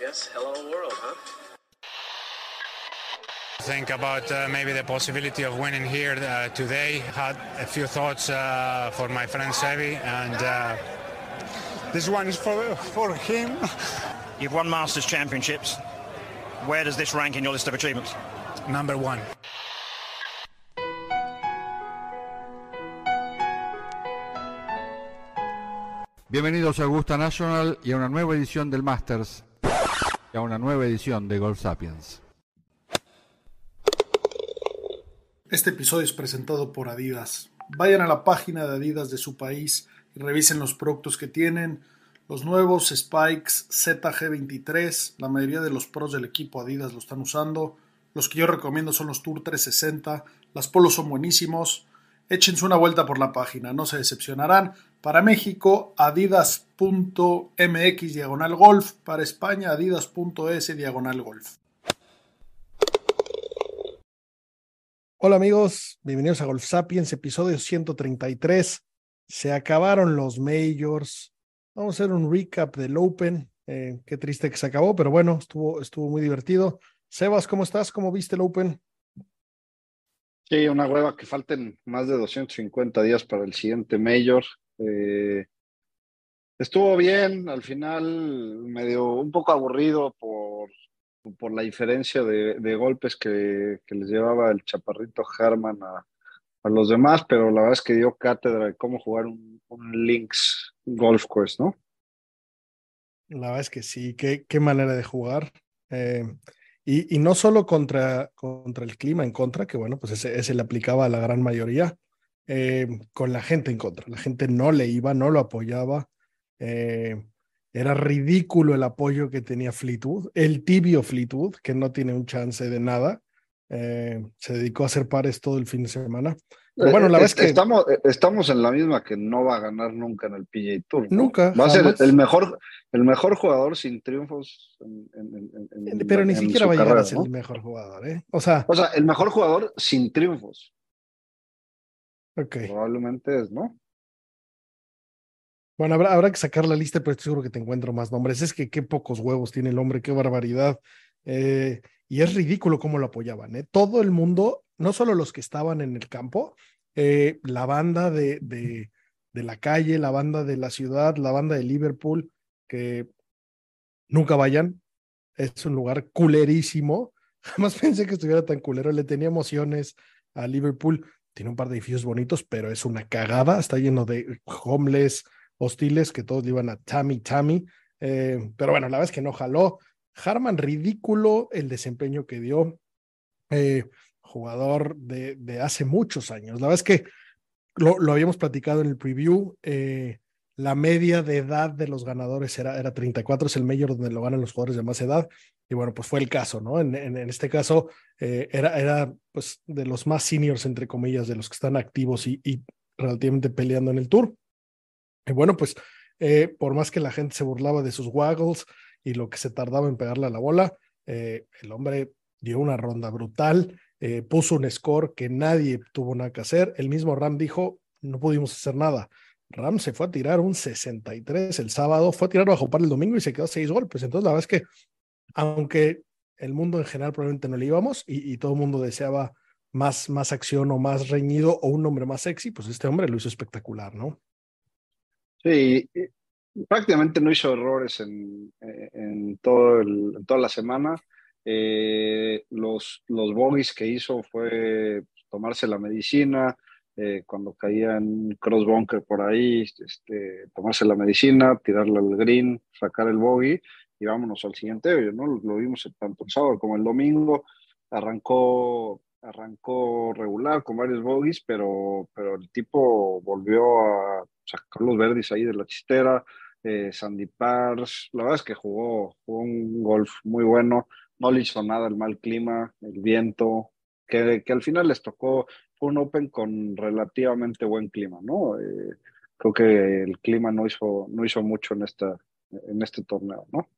guess. Hello world, huh? Think about uh, maybe the possibility of winning here uh, today. Had a few thoughts uh, for my friend Sevi, and uh, this one is for for him. You've won Masters Championships. Where does this rank in your list of achievements? Number one. Bienvenidos a Augusta National y a una nueva edición del Masters y a una nueva edición de Golf Sapiens. Este episodio es presentado por Adidas. Vayan a la página de Adidas de su país y revisen los productos que tienen. Los nuevos Spikes ZG23, la mayoría de los pros del equipo Adidas lo están usando. Los que yo recomiendo son los Tour 360. Las polos son buenísimos. Échense una vuelta por la página, no se decepcionarán. Para México, adidas.mx diagonal golf. Para España, adidas.es diagonal golf. Hola amigos, bienvenidos a Golf Sapiens, episodio 133. Se acabaron los majors. Vamos a hacer un recap del Open. Eh, qué triste que se acabó, pero bueno, estuvo, estuvo muy divertido. Sebas, ¿cómo estás? ¿Cómo viste el Open? Sí, una hueva que falten más de 250 días para el siguiente Major. Eh, estuvo bien, al final medio un poco aburrido por, por la diferencia de, golpes que, les llevaba el chaparrito Herman a, a, los demás, pero la verdad es que dio cátedra de cómo jugar un, un Lynx Golf Course, ¿no? La verdad es que sí, qué, qué manera de jugar. Eh, y, no solo contra, contra el clima en contra, que bueno, pues ese, ese le aplicaba a la gran mayoría, eh, con la gente en contra. La gente no le iba, no lo apoyaba. Eh, era ridículo el apoyo que tenía Fleetwood, el tibio Fleetwood, que no tiene un chance de nada. Eh, se dedicó a hacer pares todo el fin de semana. Pero bueno, la es que estamos, estamos en la misma que no va a ganar nunca en el PGA Tour. ¿no? Nunca. Va jamás. a ser el mejor, el mejor jugador sin triunfos. En, en, en, Pero ni siquiera va a llegar carrera, a ser ¿no? el mejor jugador, ¿eh? O sea, O sea, el mejor jugador sin triunfos. ok. Probablemente es, ¿no? Bueno, habrá, habrá que sacar la lista, pero estoy seguro que te encuentro más nombres. Es que qué pocos huevos tiene el hombre, qué barbaridad. Eh, y es ridículo cómo lo apoyaban. ¿eh? Todo el mundo, no solo los que estaban en el campo, eh, la banda de, de, de, la calle, la banda de la ciudad, la banda de Liverpool, que nunca vayan. Es un lugar culerísimo. Jamás pensé que estuviera tan culero. Le tenía emociones a Liverpool. Tiene un par de edificios bonitos, pero es una cagada. Está lleno de homeless, hostiles, que todos le iban a Tammy, Tammy. Eh, pero bueno, la es que no jaló. Harman, ridículo el desempeño que dio. Eh, jugador de, hace muchos años. La verdad es que lo, habíamos platicado en el preview. Eh, la media de edad de los ganadores era, era 34, es el mayor donde lo ganan los jugadores de más edad. Y bueno, pues fue el caso, ¿no? En, en, este caso, eh, era, era pues de los más seniors, entre comillas, de los que están activos y, y relativamente peleando en el tour. Y bueno, pues eh, por más que la gente se burlaba de sus waggles y lo que se tardaba en pegarle a la bola, el hombre dio una ronda brutal, eh, puso un score que nadie tuvo nada que hacer. El mismo Ram dijo, no pudimos hacer nada. Ram se fue a tirar un 63 el sábado, fue a tirar bajo par el domingo y se quedó seis golpes. Entonces, la verdad es que, aunque el mundo en general probablemente no le íbamos y, todo el mundo deseaba más, más acción o más reñido o un hombre más sexy, pues este hombre lo hizo espectacular, ¿no? Sí, prácticamente no hizo errores en, en, todo el, en toda la semana. Eh, los, los bogies que hizo fue tomarse la medicina, eh, cuando caía en cross bunker por ahí, este, tomarse la medicina, tirarle al green, sacar el bogey y vámonos al siguiente hoyo, ¿no? Lo, lo vimos tanto el sábado como el domingo, arrancó arrancó regular con varios bogies, pero, pero el tipo volvió a sacar los verdes ahí de la chistera, eh, Sandy Pars, la verdad es que jugó, jugó un golf muy bueno, no le hizo nada el mal clima, el viento, que, al final les tocó, un Open con relativamente buen clima, ¿no? Eh, creo que el clima no hizo, no hizo mucho en, esta, en este torneo, ¿no?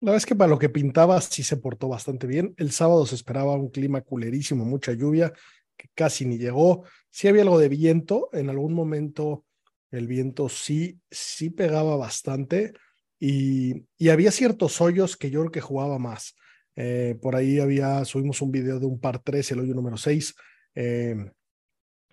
La verdad es que para lo que pintaba sí se portó bastante bien. El sábado se esperaba un clima culerísimo, mucha lluvia, que casi ni llegó. Sí había algo de viento, en algún momento el viento sí, sí pegaba bastante, y, y, había ciertos hoyos que yo creo que jugaba más. Eh, por ahí había, subimos un video de un par 3, el hoyo número 6, eh,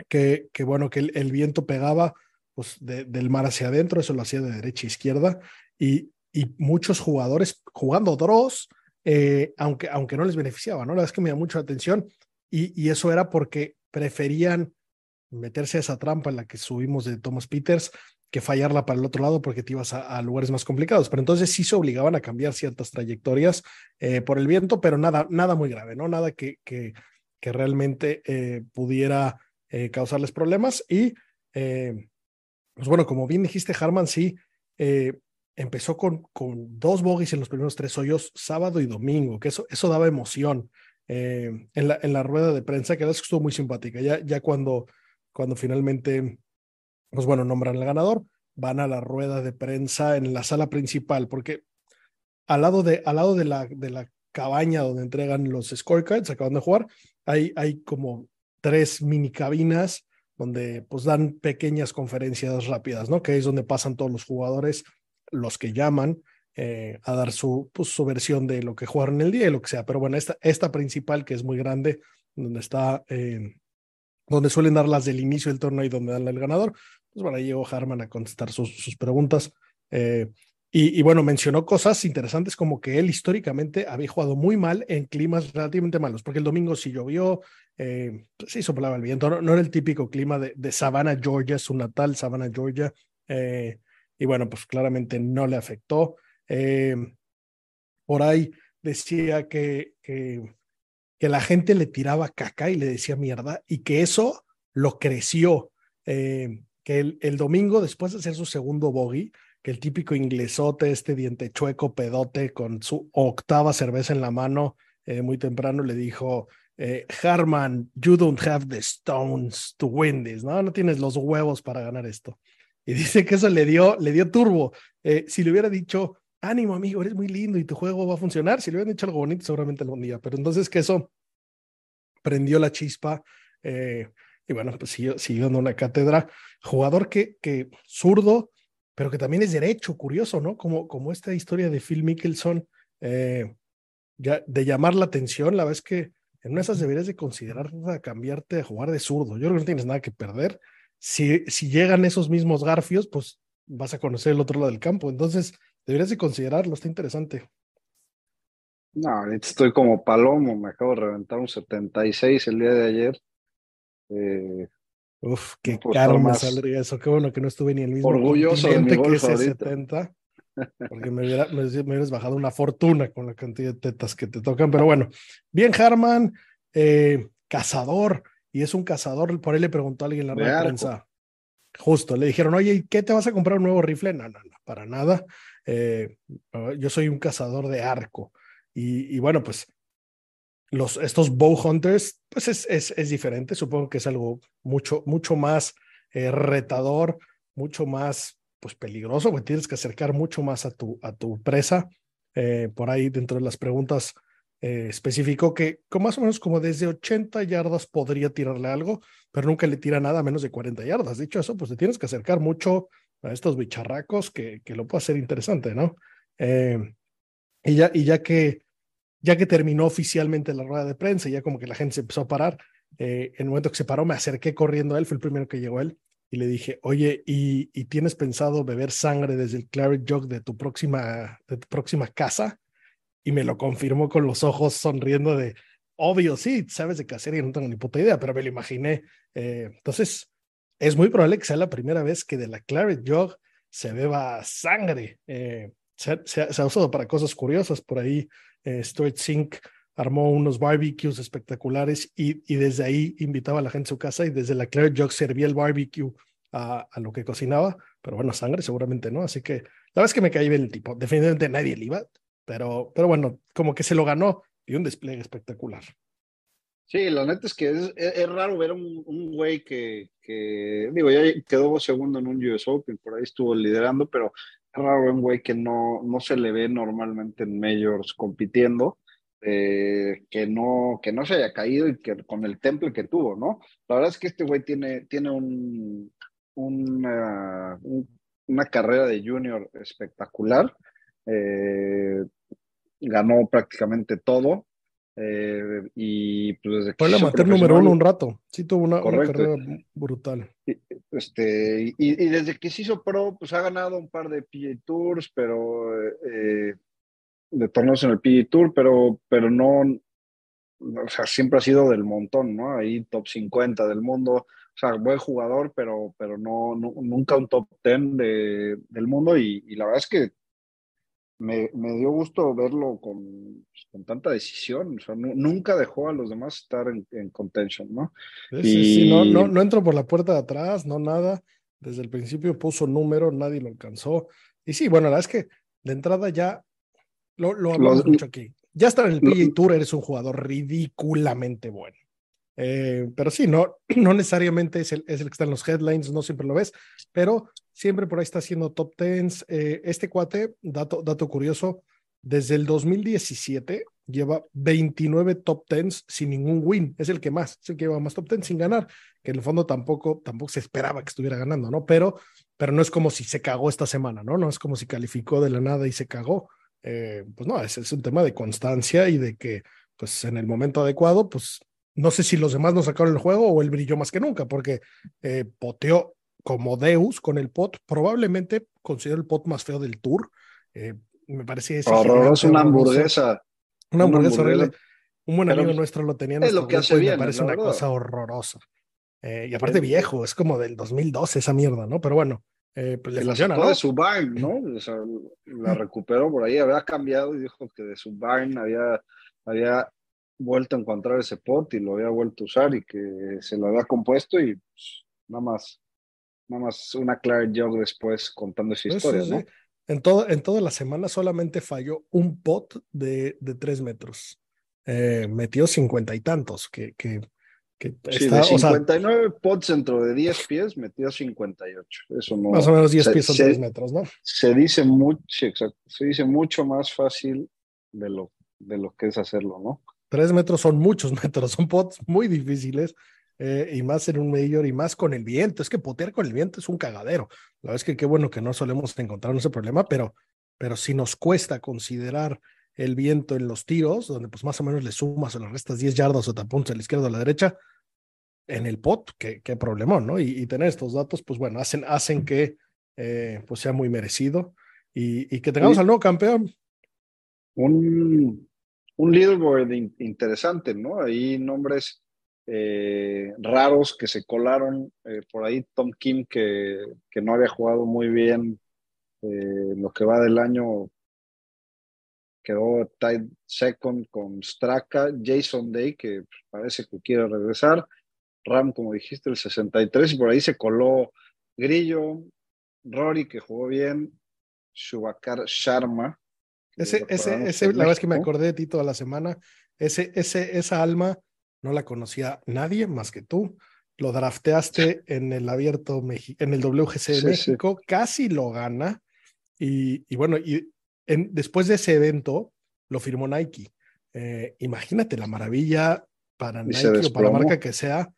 que, que, bueno, que el, viento pegaba pues, de, del mar hacia adentro, eso lo hacía de derecha a izquierda, y, y muchos jugadores jugando draws, eh, aunque, aunque no les beneficiaba, ¿no? La verdad es que me da mucha atención, y, y eso era porque preferían meterse a esa trampa en la que subimos de Thomas Peters que fallarla para el otro lado porque te ibas a, a lugares más complicados. Pero entonces sí se obligaban a cambiar ciertas trayectorias eh, por el viento, pero nada, nada muy grave, ¿no? Nada que, que, realmente eh, pudiera eh, causarles problemas. Y, pues bueno, como bien dijiste, Harman sí empezó con, con dos bogies en los primeros tres hoyos, sábado y domingo, que eso, eso daba emoción. en, la, en la rueda de prensa, que estuvo muy simpática. Ya, ya cuando cuando finalmente, pues bueno, nombran al ganador, van a la rueda de prensa en la sala principal, porque al lado de, al lado de, la, de la cabaña donde entregan los scorecards, acaban de jugar, hay, hay como tres mini cabinas donde pues dan pequeñas conferencias rápidas, ¿no? Que es donde pasan todos los jugadores, los que llaman eh, a dar su, pues, su versión de lo que jugaron el día y lo que sea. Pero bueno, esta, esta principal que es muy grande, donde está eh, donde suelen dar las del inicio del torneo y donde dan el ganador. Pues bueno, ahí llegó Harman a contestar sus, sus preguntas. Eh, y, y, bueno, mencionó cosas interesantes como que él históricamente había jugado muy mal en climas relativamente malos, porque el domingo sí llovió, eh, sí soplaba el viento, no, no, era el típico clima de, de Savannah, Georgia, su natal Savannah, Georgia. Eh, y bueno, pues claramente no le afectó. Eh, por ahí decía que, que que la gente le tiraba caca y le decía mierda y que eso lo creció. Eh, que el, el, domingo, después de hacer su segundo bogey, que el típico inglesote, este diente chueco, pedote, con su octava cerveza en la mano, eh, muy temprano le dijo, eh, Harman, you don't have the stones to win this, ¿no? No tienes los huevos para ganar esto. Y dice que eso le dio, le dio turbo. Eh, si le hubiera dicho, ánimo amigo, eres muy lindo y tu juego va a funcionar. Si le hubieran dicho algo bonito, seguramente algún día, pero entonces que eso prendió la chispa y bueno, pues siguió, siguió dando una cátedra. Jugador que, que zurdo, pero que también es derecho, curioso, ¿no? Como, como esta historia de Phil Mickelson, eh, ya, de llamar la atención, la vez que en esas deberías de considerar cambiarte a jugar de zurdo. Yo creo que no tienes nada que perder. Si, si llegan esos mismos garfios, pues vas a conocer el otro lado del campo. Entonces, Deberías de considerarlo, está interesante. No, estoy como palomo, me acabo de reventar un 76 el día de ayer. Eh, Uf, qué caro me saldría eso, qué bueno que no estuve ni el mismo orgulloso de mi que ese 70, porque me, hubiera, me, hubieras bajado una fortuna con la cantidad de tetas que te tocan, pero bueno, bien Harman, eh, cazador, y es un cazador, por ahí le preguntó a alguien en la red de prensa, justo, le dijeron, oye, ¿qué te vas a comprar un nuevo rifle? No, no, no, para nada, eh, yo soy un cazador de arco. Y, y, bueno, pues los, estos bow hunters, pues es, es, es, diferente. Supongo que es algo mucho, mucho más eh, retador, mucho más pues peligroso, porque tienes que acercar mucho más a tu, a tu presa. Eh, por ahí dentro de las preguntas eh, especificó que con más o menos como desde 80 yardas podría tirarle algo, pero nunca le tira nada a menos de 40 yardas. Dicho eso, pues te tienes que acercar mucho a estos bicharracos que, que lo puede hacer interesante, ¿no? Eh, y, ya, y ya que ya que terminó oficialmente la rueda de prensa, ya como que la gente se empezó a parar, eh, en el momento que se paró me acerqué corriendo a él, fue el primero que llegó él, y le dije, oye, ¿y, y tienes pensado beber sangre desde el Claret Jug de tu próxima, próxima casa? Y me lo confirmó con los ojos sonriendo de, obvio, sí, sabes de cacería, no tengo ni puta idea, pero me lo imaginé. Eh, entonces, es muy probable que sea la primera vez que de la Claret Jug se beba sangre. Eh, se, ha usado para cosas curiosas. Por ahí, eh, Stuart Sink armó unos barbecues espectaculares y, desde ahí invitaba a la gente a su casa y desde la Claret Jug servía el barbecue a, lo que cocinaba. Pero bueno, sangre seguramente no. Así que la verdad es que me caí bien el tipo. Definitivamente nadie le iba, pero, pero bueno, como que se lo ganó y un despliegue espectacular. Sí, la neta es que es, raro ver un, un güey que, que, digo, ya quedó segundo en un US Open, por ahí estuvo liderando, pero raro un güey que no, no se le ve normalmente en majors compitiendo, eh, que, no, que no se haya caído y que con el temple que tuvo, ¿no? La verdad es que este güey tiene, tiene un, una, un, una carrera de junior espectacular. eh, ganó prácticamente todo. Eh, y pues desde Fue amateur número uno un rato. Sí, tuvo una, una carrera brutal. Este, y, y desde que se hizo pro, pues ha ganado un par de PGA Tours, pero eh, de torneos en el PGA Tour, pero, pero no, o sea, siempre ha sido del montón, ¿no? Ahí top 50 del mundo, o sea, buen jugador, pero, pero no, no- nunca un top 10 de, del mundo y, y la verdad es que me, me dio gusto verlo con, pues, con tanta decisión, o sea, nu- nunca dejó a los demás estar en, en contention, ¿no? Sí, sí, sí, Y- no, no, no entró por la puerta de atrás, no nada. Desde el principio puso número, nadie lo alcanzó. Y sí, bueno, la verdad es que de entrada ya lo, lo hablamos Los- mucho aquí. Ya estar en el PGA Tour eres un jugador ridículamente bueno. Eh, pero sí, no, no necesariamente es el, es el que está en los headlines, no siempre lo ves, pero siempre por ahí está haciendo top tens. Eh, este cuate, dato, dato curioso, desde el 2017 lleva 29 top tens sin ningún win. Es el que más, es el que lleva más top tens sin ganar, que en el fondo tampoco, tampoco se esperaba que estuviera ganando, ¿no? Pero, pero no es como si se cagó esta semana, ¿no? No es como si calificó de la nada y se cagó. Eh, pues no, es, es un tema de constancia y de que, pues en el momento adecuado, pues no sé si los demás no sacaron el juego o él brilló más que nunca, porque eh, poteó como Deus con el pot, probablemente considero el pot más feo del tour. Eh, me parece ese Horroroso, una hamburguesa. Una hamburguesa horrible. Un buen Pero amigo nuestro lo tenía en es lo que hace y bien, me parece una verdad. cosa horrorosa. Eh, y aparte Es- viejo, es como del 2012 esa mierda, ¿no? Pero bueno, eh, pues le funciona, de su barn, ¿no? O sea, la recuperó por ahí, había cambiado y dijo que de su barn había, había vuelto a encontrar ese pot y lo había vuelto a usar y que se lo había compuesto y pues, nada más, nada más una Claire Jog después contando esa Sí, historia, sí, ¿no? sí. En, todo, en toda la semana solamente falló un pot de, de tres metros. Eh, metió cincuenta y tantos, que, que, que Sí, está, de o sea, 59 pots dentro de 10 pies metió 58. Eso no. más o menos 10 se- pies son se- tres metros, ¿no? Se dice mucho, sí, exacto. Se dice mucho más fácil de lo, de lo que es hacerlo, ¿no? Tres metros son muchos metros, son pots muy difíciles eh, y más en un mayor y más con el viento. Es que potear con el viento es un cagadero. La verdad es que qué bueno que no solemos encontrar ese problema, pero, pero si nos cuesta considerar el viento en los tiros, donde pues más o menos le sumas o le restas 10 yardas o te apuntas a la izquierda o a la derecha, en el pot, qué, qué problemón, ¿no? Y, y tener estos datos, pues bueno, hacen, hacen que eh, pues sea muy merecido y, y que tengamos Sí. al nuevo campeón. un, un leaderboard in- interesante, ¿no? Ahí nombres eh, raros que se colaron eh, por ahí. Tom Kim, que, que no había jugado muy bien eh, lo que va del año, quedó tied second con Straka. Jason Day, que parece que quiere regresar. Ram, como dijiste, el 63, y por ahí se coló Grillo, Rory, que jugó bien, Shubakar Sharma. Ese, ese, ese, la verdad es que me acordé de ti toda la semana. Ese, ese, esa alma no la conocía nadie más que tú. Lo drafteaste en el abierto, Mexi- en el WGC de sí. México, casi lo gana. Y, y bueno, y en- después de ese evento lo firmó Nike. Eh, imagínate la maravilla para Y Nike o para la marca que sea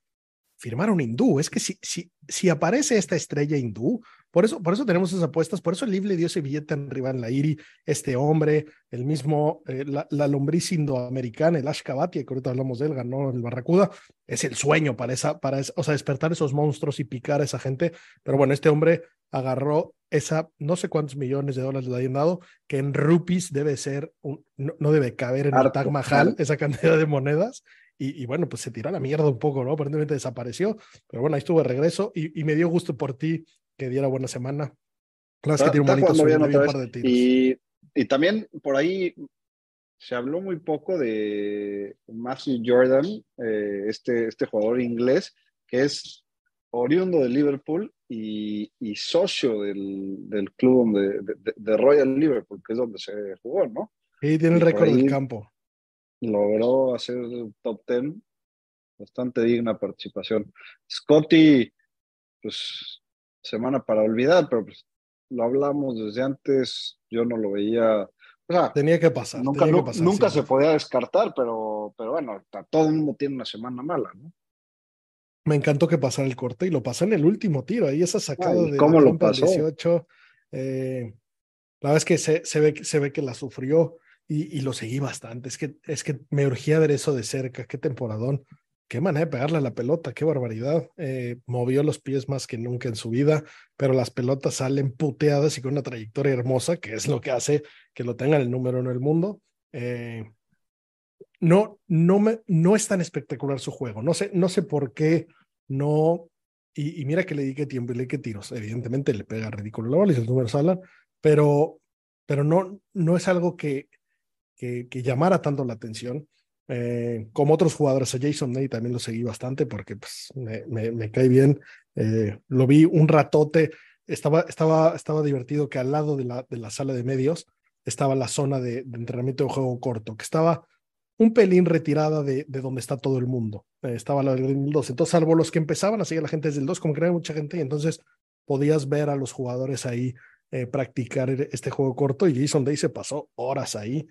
firmar un hindú. Es que si, si, si aparece esta estrella hindú, por eso, por eso tenemos esas apuestas, por eso el Liv le dio ese billete en Rivan Lairi, este hombre, el mismo, eh, la, la lombriz indoamericana, el Ash Kabatia, que ahorita hablamos de él, ganó el Barracuda, es el sueño para esa, para esa, o sea, despertar esos monstruos y picar a esa gente. Pero bueno, este hombre agarró esa, no sé cuántos millones de dólares le hayan dado, que en rupees debe ser, un, no, no debe caber en el Harto, Taj Mahal esa cantidad de monedas. Y, y, bueno, pues se tiró a la mierda un poco, ¿no? Aparentemente desapareció, pero bueno, ahí estuvo de regreso y, y me dio gusto por ti que diera buena semana. La verdad es que tiene un bonito bien un par de tiros. Y, y también por ahí se habló muy poco de Matthew Jordan, eh, este, este jugador inglés, que es oriundo de Liverpool y, y socio del, del club de, de, de, Royal Liverpool, que es donde se jugó, ¿no? Sí, tiene el Y récord del campo. Logró hacer top 10, bastante digna participación. Scotty, pues semana para olvidar, pero pues lo hablamos desde antes, yo no lo veía. O sea, tenía que pasar. Nunca, tenía nu- que pasar, nunca sí. se podía descartar, pero, pero bueno, todo el mundo tiene una semana mala, ¿no? Me encantó que pasara el corte y lo pasó en el último tiro. Ahí esa sacada Ay, de ¿cómo la lo pasó? 18. eh, La verdad es que se, se, ve, se ve que la sufrió y, y, lo seguí bastante. Es que, es que me urgía ver eso de cerca. Qué temporadón. Qué manera de pegarle a la pelota. Qué barbaridad. Eh, movió los pies más que nunca en su vida, pero las pelotas salen puteadas y con una trayectoria hermosa, que es lo que hace que lo tengan el número uno del mundo. Eh, no, no, me, no es tan espectacular su juego. No sé, no sé por qué no. Y, mira que le di que tiempo y le di que tiros. Evidentemente le pega ridículo la bola y sus números hablan, pero, pero no, no es algo que, que, que llamara tanto la atención. Eh, como otros jugadores, a Jason Ney también lo seguí bastante porque pues, me, me, cae bien. Eh, lo vi un ratote. Estaba, estaba, estaba divertido que al lado de la, de la sala de medios estaba la zona de, entrenamiento de juego corto, que estaba un pelín retirada de, de donde está todo el mundo. Eh, estaba la del 2. Entonces, salvo los que empezaban a seguir la gente desde el 2, como que no había mucha gente, y entonces podías ver a los jugadores ahí practicar este juego corto. Y Jason Day se pasó horas ahí.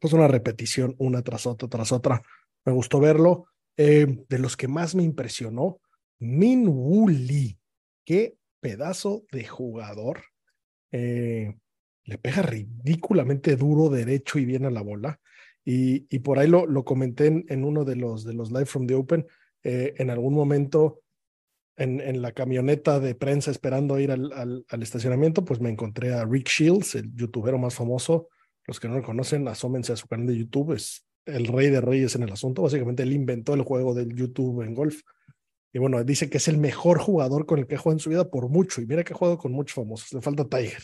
Pues una repetición, una tras otra, tras otra. Me gustó verlo. de los que más me impresionó, Min Woo Lee. Qué pedazo de jugador. Eh, le pega ridículamente duro, derecho y bien a la bola. Y, y por ahí lo, lo comenté en, en, uno de los, de los Live from the Open. Eh, en algún momento, en, en, la camioneta de prensa esperando ir al, al, al, estacionamiento, pues me encontré a Rick Shields, el youtubero más famoso. Los que no lo conocen, asómense a su canal de YouTube. Es el rey de reyes en el asunto. Básicamente, él inventó el juego del YouTube en golf. Y bueno, dice que es el mejor jugador con el que ha jugado en su vida por mucho. Y mira que ha jugado con muchos famosos. Le falta Tiger.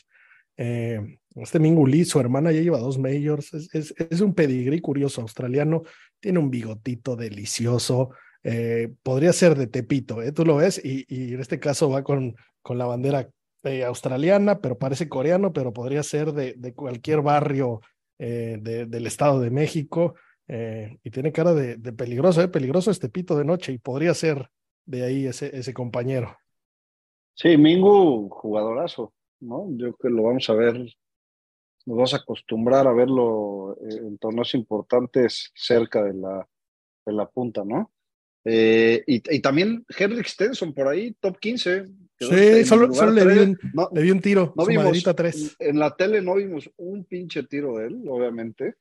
Eh, este Minguli, su hermana ya lleva dos majors, es, es, es, un pedigrí curioso australiano, tiene un bigotito delicioso, eh, podría ser de Tepito, ¿eh? tú lo ves, y, y, en este caso va con, con la bandera eh, australiana, pero parece coreano, pero podría ser de, de cualquier barrio eh, de, del Estado de México, y tiene cara de, de peligroso, ¿eh? peligroso este Tepito de noche, y podría ser de ahí ese, ese compañero. Sí, Mingu, jugadorazo. ¿no? Yo creo que lo vamos a ver, nos vamos a acostumbrar a verlo en torneos importantes cerca de la, de la punta, ¿no? Eh, y, y, también Henrik Stenson por ahí, top 15. Sí, solo, solo le, vi un, no, le, vi un, tiro, no vimos, 3. En la tele no vimos un pinche tiro de él, obviamente.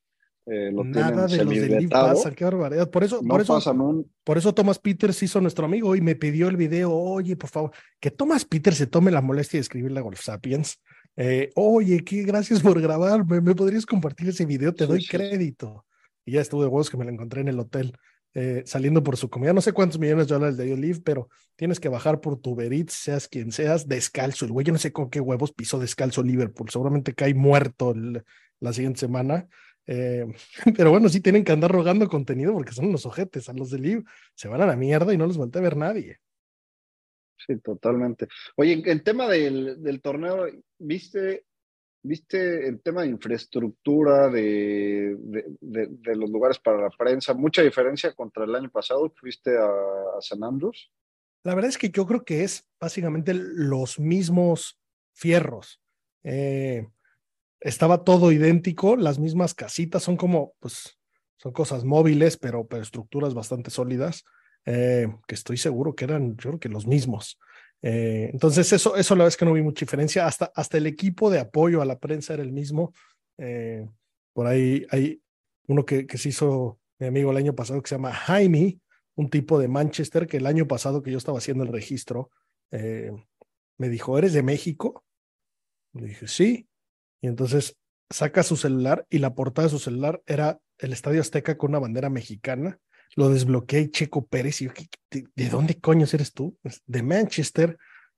Eh, lo Nada de los del Live pasa, qué barbaridad. Por eso, no por, eso un... por eso Thomas Peters hizo nuestro amigo y me pidió el video. Oye, por favor, que Thomas Peters se tome la molestia de escribirle a Golf Sapiens. Eh, oye, qué gracias por grabar. ¿Me, ¿Me, podrías compartir ese video? Te sí, doy sí. crédito. Y ya estuvo de huevos que me lo encontré en el hotel. Eh, saliendo por su comida. No sé cuántos millones de dólares de Olive, pero tienes que bajar por tu Berit, seas quien seas, descalzo. El güey, yo no sé con qué huevos pisó descalzo Liverpool. Seguramente cae muerto la siguiente semana. Eh, pero bueno, sí tienen que andar rogando contenido porque son unos ojetes. A los de Liv se van a la mierda y no los voltea a ver nadie. Sí, totalmente. Oye, el tema del torneo, ¿viste, ¿viste el tema de infraestructura de, de, los lugares para la prensa? ¿Mucha diferencia contra el año pasado? ¿Fuiste a, a San Andrews? La verdad es que yo creo que es básicamente los mismos fierros. Eh, estaba todo idéntico, las mismas casitas, son como, pues, son cosas móviles, pero, pero estructuras bastante sólidas, eh, que estoy seguro que eran, yo creo que los mismos. Eh, entonces, eso, eso la es que no vi mucha diferencia, hasta, hasta el equipo de apoyo a la prensa era el mismo. Eh, por ahí hay uno que, que se hizo mi amigo el año pasado que se llama Jaime, un tipo de Manchester que el año pasado que yo estaba haciendo el registro, me dijo, ¿eres de México? Le dije, sí, y entonces saca su celular y la portada de su celular era el Estadio Azteca con una bandera mexicana. Lo desbloqueé y Checo Pérez y yo, ¿de, ¿de dónde coño eres tú? De Manchester.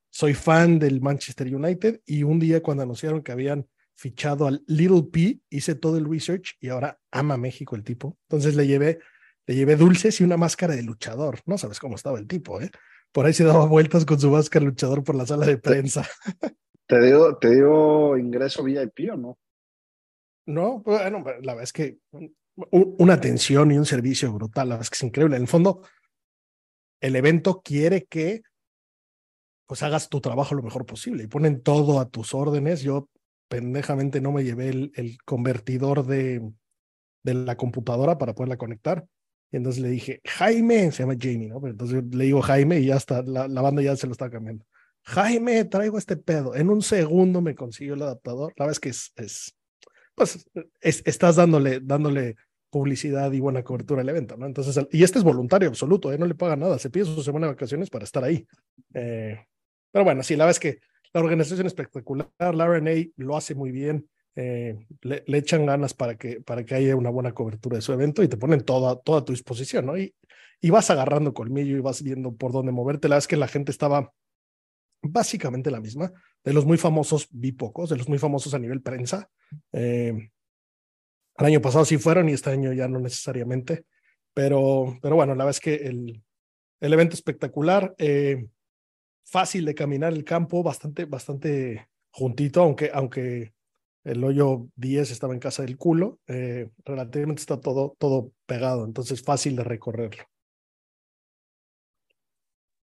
Soy fan del Manchester United y un día cuando anunciaron que habían fichado al Little P, hice todo el research y ahora ama México el tipo. Entonces le llevé, le llevé dulces y una máscara de luchador. No sabes cómo estaba el tipo, ¿eh? Por ahí se daba vueltas con su máscara luchador por la sala de prensa. ¿Te dio, ¿Te dio ingreso VIP o no? No, bueno, la verdad es que una atención y un servicio brutal, la verdad es que es increíble. En el fondo, el evento quiere que pues hagas tu trabajo lo mejor posible y ponen todo a tus órdenes. Yo pendejamente no me llevé el, el convertidor de, de, la computadora para poderla conectar. Y entonces le dije, Jaime, se llama Jamie, ¿no? Pero entonces le digo Jaime y ya está, la, la banda ya se lo está cambiando. Jaime, traigo este pedo. En un segundo me consiguió el adaptador. La verdad es que es, es pues, estás dándole, dándole publicidad y buena cobertura al evento, ¿no? Entonces, y este es voluntario absoluto, ¿eh? no le paga nada, se pide su semana de vacaciones para estar ahí. Eh, pero bueno, sí, la verdad es que la organización es espectacular, la RNA lo hace muy bien, eh, le, echan ganas para que, para que haya una buena cobertura de su evento y te ponen toda, toda a tu disposición, ¿no? Y, y vas agarrando colmillo y vas viendo por dónde moverte. La verdad es que la gente estaba básicamente la misma. De los muy famosos vi pocos, de los muy famosos a nivel prensa. Eh, el año pasado sí fueron y este año ya no necesariamente. Pero, pero bueno, la verdad es que el, el evento espectacular, eh, fácil de caminar el campo, bastante, bastante juntito, aunque, aunque el hoyo 10 estaba en casa del culo, eh, relativamente está todo, todo pegado, entonces fácil de recorrerlo.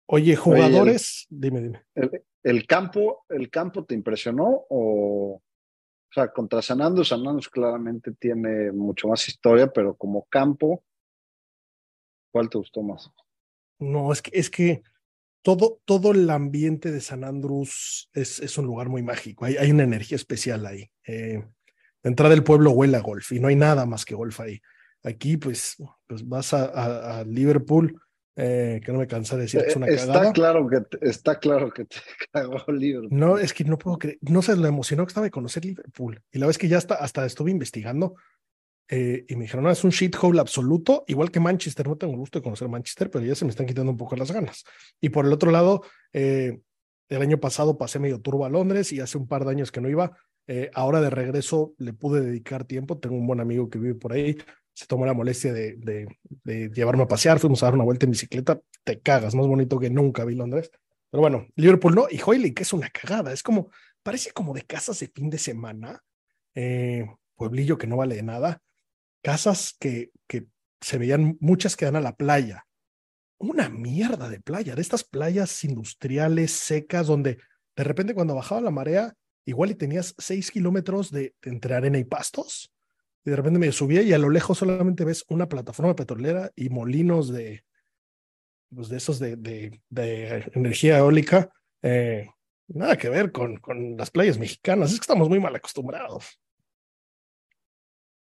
Oye, jugadores, dime, dime. El, campo, ¿El campo te impresionó o sea, contra San Andrés, San Andrés claramente tiene mucho más historia, pero como campo, ¿cuál te gustó más? No, es que, es que todo, todo el ambiente de San Andrés es, es un lugar muy mágico. Hay, hay una energía especial ahí. Eh, entrada del pueblo huele a golf y no hay nada más que golf ahí. Aquí, pues, pues vas a Liverpool eh, que no me cansa de decir que es una eh, está cagada. Claro que está claro que te cagó Liverpool. No, es que no puedo creer, no sé, lo emocionó que estaba de conocer Liverpool. Y la vez que ya hasta, hasta estuve investigando eh, y me dijeron, no, es un shithole absoluto, igual que Manchester. No tengo gusto de conocer Manchester, pero ya se me están quitando un poco las ganas. Y por el otro lado, el año pasado pasé medio turbo a Londres y hace un par de años que no iba. ahora de regreso le pude dedicar tiempo. Tengo un buen amigo que vive por ahí se tomó la molestia de, de, llevarme a pasear, fuimos a dar una vuelta en bicicleta, te cagas, más bonito que nunca vi Londres. Pero bueno, Liverpool no, y Hoyley, que es una cagada, es como, parece como de casas de fin de semana, eh, pueblillo que no vale nada, casas que, que se veían, muchas que dan a la playa, una mierda de playa, de estas playas industriales secas, donde de repente cuando bajaba la marea, igual y tenías seis kilómetros de entre arena y pastos, y de repente me subía y a lo lejos solamente ves una plataforma petrolera y molinos de, pues de esos de, de, energía eólica. Eh, nada que ver con, con las playas mexicanas, es que estamos muy mal acostumbrados.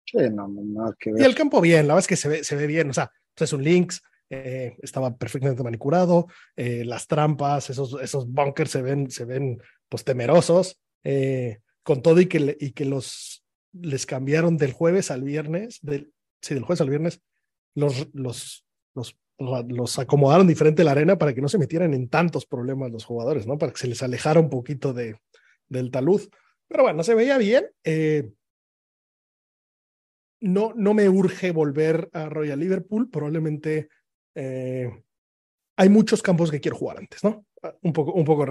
Sí, no, nada que ver. Y el campo bien, la verdad es que se ve, se ve bien, o sea, pues es un links, eh, estaba perfectamente manicurado, eh, las trampas, esos, esos bunkers se ven, se ven pues temerosos, con todo y que, y que los les cambiaron del jueves al viernes, del, sí, del jueves al viernes, los, los, los, los acomodaron diferente la arena para que no se metieran en tantos problemas los jugadores, ¿no? Para que se les alejara un poquito de, del talud. Pero bueno, se veía bien. Eh, no, no me urge volver a Royal Liverpool, probablemente eh, hay muchos campos que quiero jugar antes, ¿no? Un poco, un poco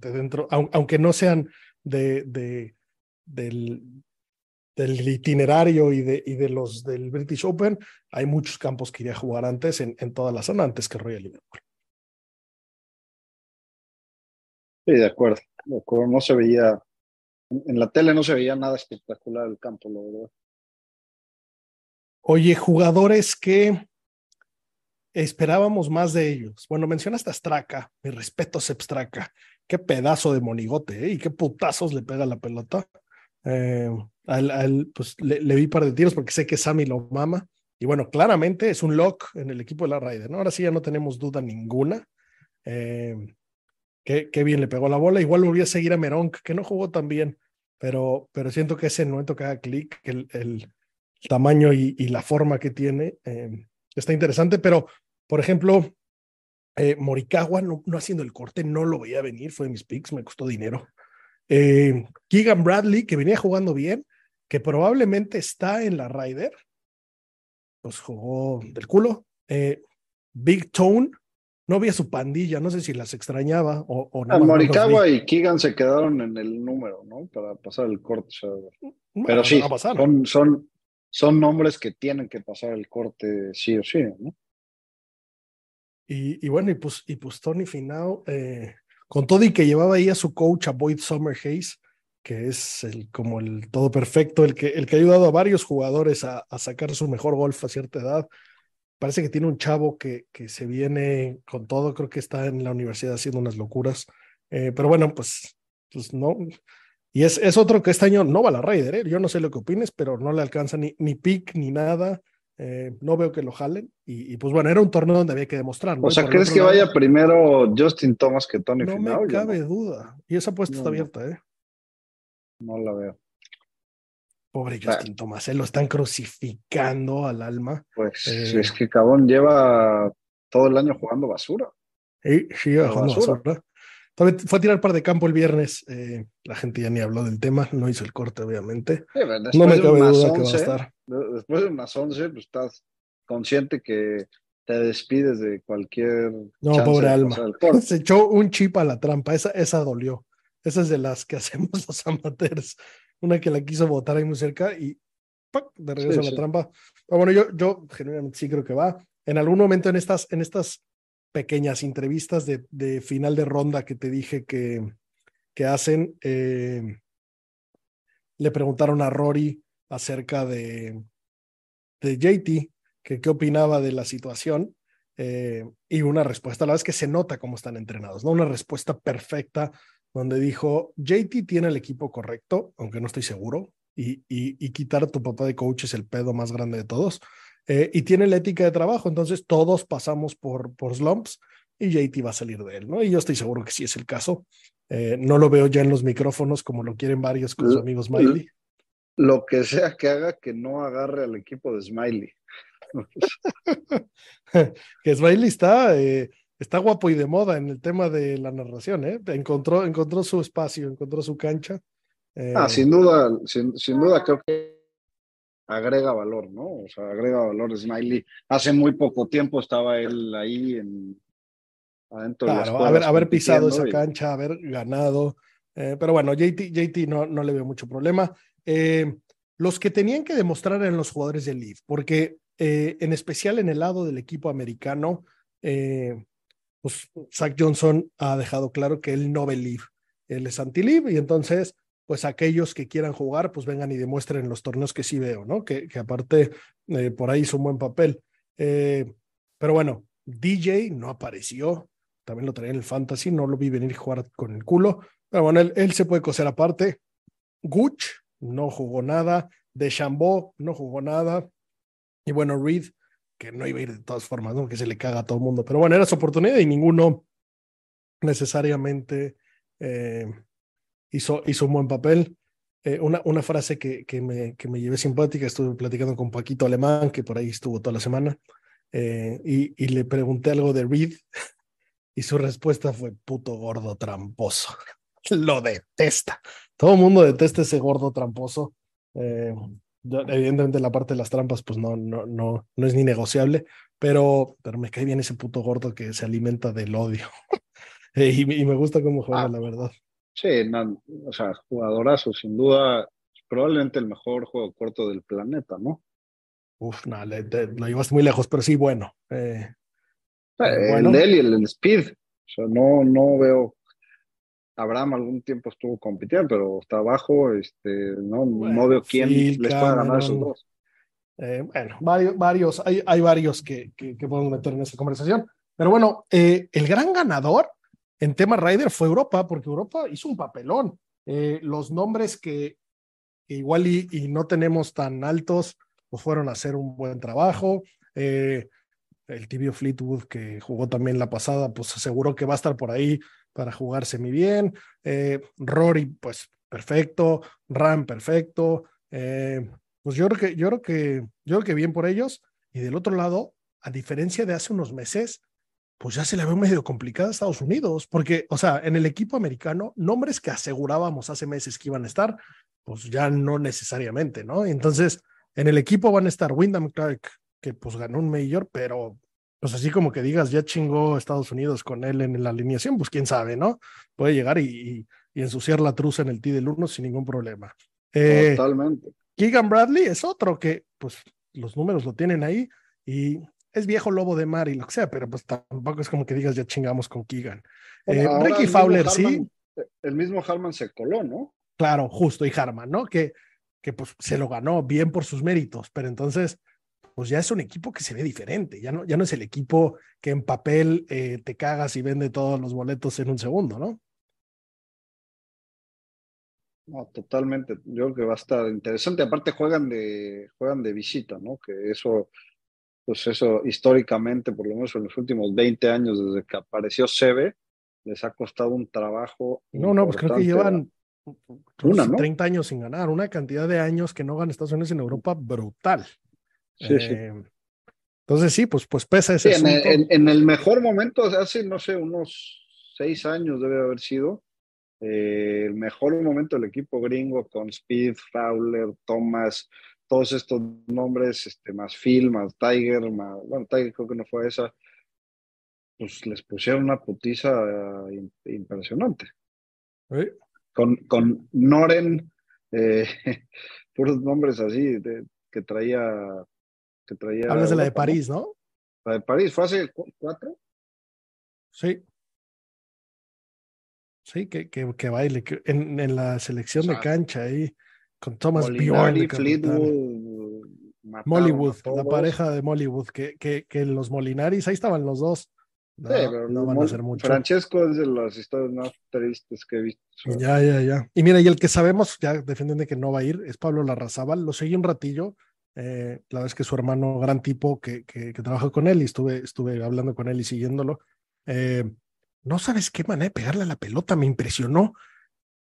dentro, aunque no sean de, de, del, del itinerario y de, y de los del British Open, hay muchos campos que iría a jugar antes en, en toda la zona, antes que Royal Liverpool. Sí, de acuerdo, de acuerdo. No se veía, en la tele no se veía nada espectacular el campo, la verdad. Oye, jugadores que esperábamos más de ellos. Bueno, mencionaste a Straka, mi respeto a Straka. Qué pedazo de monigote, ¿eh? Y qué putazos le pega la pelota. Eh, pues le, vi par de tiros porque sé que Sammy lo mama. Y bueno, claramente es un lock en el equipo de la Raider, ¿no? Ahora sí ya no tenemos duda ninguna. Eh, qué, bien le pegó la bola. Igual volví a seguir a Meronk, que no jugó tan bien, pero, pero siento que ese momento que haga clic, el, tamaño y, y, la forma que tiene eh, está interesante. Pero, por ejemplo, eh, Morikawa no, no haciendo el corte, no lo veía venir, fue de mis picks, me costó dinero. Eh, Keegan Bradley, que venía jugando bien, que probablemente está en la Ryder, pues jugó del culo. Eh, Big Tone, no había su pandilla, no sé si las extrañaba o, o no. Morikawa y Keegan se quedaron en el número, ¿no? Para pasar el corte. Pero sí, son, son, son nombres que tienen que pasar el corte sí o sí, ¿no? Y, y bueno, y pues, y pues Tony Finao, eh, con todo y que llevaba ahí a su coach, a Boyd Summer Hayes, que es el, como el todo perfecto, el que, el que ha ayudado a varios jugadores a, sacar su mejor golf a cierta edad. Parece que tiene un chavo que, que se viene con todo, creo que está en la universidad haciendo unas locuras. Eh, pero bueno, pues, pues no. Y es, es otro que este año no va a la Raider, ¿eh? yo no sé lo que opines, pero no le alcanza ni, ni pick ni nada. Eh, no veo que lo jalen. Y, pues bueno, era un torneo donde había que demostrar. O sea, ¿crees que vaya primero Justin Thomas que Tony No me cabe duda. Y esa apuesta está abierta, ¿eh? No la veo. Pobre Justin Thomas, ¿eh? lo están crucificando al alma. Pues eh, es que Cabón lleva todo el año jugando basura. Sí, sí, jugando basura. Fue a tirar par de campo el viernes. Eh, la gente ya ni habló del tema, no hizo el corte, obviamente. no me cabe duda que va a estar. Después de unas 11, pues estás consciente que te despides de cualquier. No, pobre alma. Se echó un chip a la trampa. Esa, esa dolió. Esa es de las que hacemos los amateurs. Una que la quiso botar ahí muy cerca y ¡pac! de regreso a la trampa. Pero bueno, yo, yo genuinamente sí creo que va. En algún momento en estas, en estas pequeñas entrevistas de, final de ronda que te dije que, que hacen, eh, le preguntaron a Rory acerca de, de JT, que qué opinaba de la situación, eh, y una respuesta, la verdad es que se nota cómo están entrenados, ¿no? Una respuesta perfecta donde dijo, JT tiene el equipo correcto, aunque no estoy seguro, y, y, y quitar a tu papá de coach es el pedo más grande de todos. Eh, y tiene la ética de trabajo, entonces todos pasamos por, por slumps y JT va a salir de él, ¿no? Y yo estoy seguro que sí es el caso. Eh, no lo veo ya en los micrófonos como lo quieren varios con sus amigos Smiley. Lo que sea que haga que no agarre al equipo de Smiley. que Smiley está, eh, está guapo y de moda en el tema de la narración, ¿eh? Encontró, encontró su espacio, encontró su cancha. ah, sin duda, sin, sin duda creo que agrega valor, ¿no? O sea, agrega valor Smiley. Hace muy poco tiempo estaba él ahí en adentro de la haber, haber pisado esa cancha, haber ganado. Eh, pero bueno, JT, JT no, no le veo mucho problema. Eh, los que tenían que demostrar eran los jugadores del Leaf, porque eh, en especial en el lado del equipo americano, pues Zach Johnson ha dejado claro que él no ve Leaf, él es anti-Leaf y entonces pues aquellos que quieran jugar, pues vengan y demuestren los torneos que sí veo, ¿no? Que, que aparte eh, por ahí hizo un buen papel. Eh, pero bueno, DJ no apareció, también lo traía en el fantasy, no lo vi venir a jugar con el culo, pero bueno, él, se puede coser aparte. Guch no jugó nada, Deschambeau no jugó nada, y bueno, Reed, que no iba a ir de todas formas, ¿no? Que se le caga a todo el mundo, pero bueno, era su oportunidad y ninguno necesariamente... Eh, hizo, hizo un buen papel. Eh, una, una frase que, que, me, que me llevé simpática, estuve platicando con Paquito Alemán, que por ahí estuvo toda la semana, eh, y, y, le pregunté algo de Reed, y su respuesta fue puto gordo tramposo. Lo detesta. Todo el mundo detesta ese gordo tramposo. Eh, evidentemente la parte de las trampas, pues no, no, no, no es ni negociable, pero, pero me cae bien ese puto gordo que se alimenta del odio. y, y, me gusta cómo juega, ah. la verdad. Sí, o sea, jugadorazo, sin duda, probablemente el mejor juego corto del planeta, ¿no? Uf, no, lo llevaste muy lejos, pero sí, bueno. Eh, eh bueno. El de él y el, speed. O sea, no, no veo. Abraham algún tiempo estuvo compitiendo, pero está abajo, este, no, no veo quién les pueda ganar esos dos. Eh, bueno, varios, varios hay, hay varios que, que, que, podemos meter en esta conversación. Pero bueno, el gran ganador en tema Ryder fue Europa, porque Europa hizo un papelón. Eh, los nombres que, igual y, no tenemos tan altos, pues fueron a hacer un buen trabajo. Eh, el tibio Fleetwood, que jugó también la pasada, pues aseguró que va a estar por ahí para jugarse muy bien. Eh, Rory, pues perfecto. Ram, perfecto. pues yo creo que, yo creo que, yo creo que bien por ellos. Y del otro lado, a diferencia de hace unos meses, pues ya se le ve medio complicada a Estados Unidos, porque, o sea, en el equipo americano, nombres que asegurábamos hace meses que iban a estar, pues ya no necesariamente, ¿no? Entonces, en el equipo van a estar Wyndham Clark, que pues ganó un mayor, pero pues así como que digas, ya chingó Estados Unidos con él en la alineación, pues quién sabe, ¿no? Puede llegar y, y, ensuciar la truza en el T del 1 sin ningún problema. Eh, Totalmente. Keegan Bradley es otro que, pues, los números lo tienen ahí y es viejo lobo de mar y lo que sea, pero pues tampoco es como que digas ya chingamos con Keegan. Eh, Ricky Fowler sí. El mismo Harman se coló, ¿no? Claro, justo, y Harman, ¿no? Que, que pues se lo ganó bien por sus méritos, pero entonces, pues ya es un equipo que se ve diferente, ya no, ya no es el equipo que en papel eh, te cagas y vende todos los boletos en un segundo, ¿no? No, totalmente. Yo creo que va a estar interesante. Aparte juegan de, juegan de visita, ¿no? Que eso, pues eso históricamente, por lo menos en los últimos 20 años desde que apareció Sebe, les ha costado un trabajo. No, no, pues creo que llevan una, 30 años sin ganar, una cantidad de años que no ganan Estados Unidos en Europa brutal. Sí, sí. Eh, entonces sí, pues, pues pesa ese sí, en, el, mejor momento, hace, no sé, unos seis años debe haber sido, eh, el mejor momento del equipo gringo con Speed, Fowler, Thomas, todos estos nombres, este, más Phil, más Tiger, más, bueno, Tiger creo que no fue esa, pues les pusieron una putiza eh, impresionante. Con, con Noren, eh, puros nombres así, de, que traía, que traía. Hablas de la de París, ¿no? La de París, ¿fue hace cuatro? Sí. Sí, que, que, que baile en, en, la selección de cancha ahí, con Thomas Bjorn. Fleetwood, Mollywood, la pareja de Mollywood, que, que, que los Molinaris, ahí estaban los dos. No, sí, pero no van a hacer mucho. Francesco es de las historias más tristes que he visto. Ya, ya, ya. Y mira, y el que sabemos, ya defienden de que no va a ir, es Pablo Larrazábal. Lo seguí un ratillo. Eh, la es que su hermano, gran tipo, que, que, que, trabaja con él y estuve, estuve hablando con él y siguiéndolo. Eh, no sabes qué manera de pegarle a la pelota, me impresionó.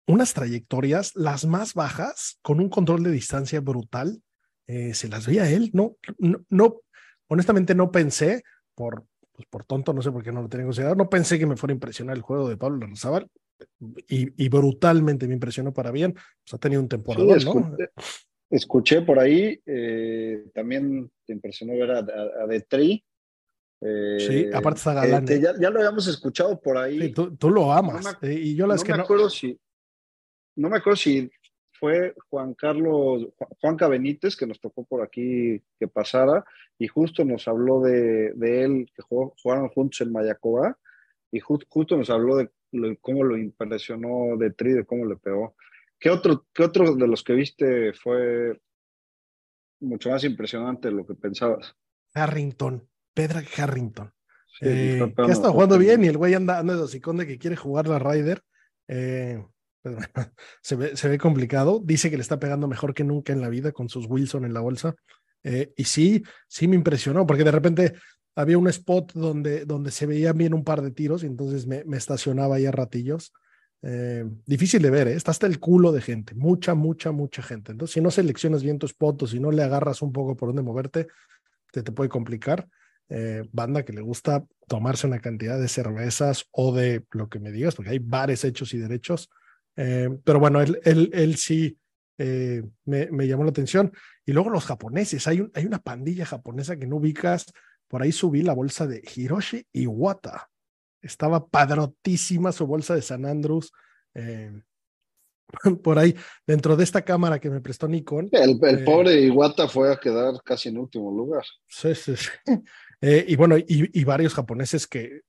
Unas trayectorias, las más bajas, con un control de distancia brutal, eh, se las veía él. No, no, honestamente no pensé, por, pues por tonto, no sé por qué no lo tenía considerado, no pensé que me fuera a impresionar el juego de Pablo Larrazábal y, y brutalmente me impresionó para bien. Pues ha tenido un temporada, ¿no? Escuché por ahí, eh, también te impresionó ver a, a, a Detri, sí, eh, aparte está. ¿eh? ya, lo habíamos escuchado por ahí. tú, lo amas. Y yo las no que me acuerdo si no me acuerdo si fue Juan Carlos, Juanca Benítez, que nos tocó por aquí que pasara, y justo nos habló de, de él, que jugaron juntos en Mayacoba, y justo nos habló de cómo lo impresionó de Tri, de cómo le pegó. ¿Qué otro, ¿Qué otro de los que viste fue mucho más impresionante de lo que pensabas? Harrington. Pedro Harrington. Eh, que ha estado jugando bien y el güey anda, anda de hocicón de que quiere jugar la Ryder. Eh, se, ve, se ve complicado. Dice que le está pegando mejor que nunca en la vida con sus Wilson en la bolsa. Eh, y sí, sí me impresionó, porque de repente había un spot donde, donde se veían bien un par de tiros y entonces me, me estacionaba ahí a ratillos. difícil de ver, está hasta el culo de gente, mucha, mucha, mucha gente. Entonces, si no seleccionas bien tu spot o si no le agarras un poco por dónde moverte, te, te puede complicar. Eh, banda que le gusta tomarse una cantidad de cervezas o de lo que me digas, porque hay bares hechos y derechos. Eh, pero bueno, él, él, él sí eh, me, me, llamó la atención. Y luego los japoneses, hay, un, hay una pandilla japonesa que no ubicas. Por ahí subí la bolsa de Hiroshi Iwata. Estaba padrotísima su bolsa de San Andrews. por ahí, dentro de esta cámara que me prestó Nikon. El, el pobre Iwata fue a quedar casi en último lugar. Sí, sí, sí. Eh, y bueno, y, varios japoneses que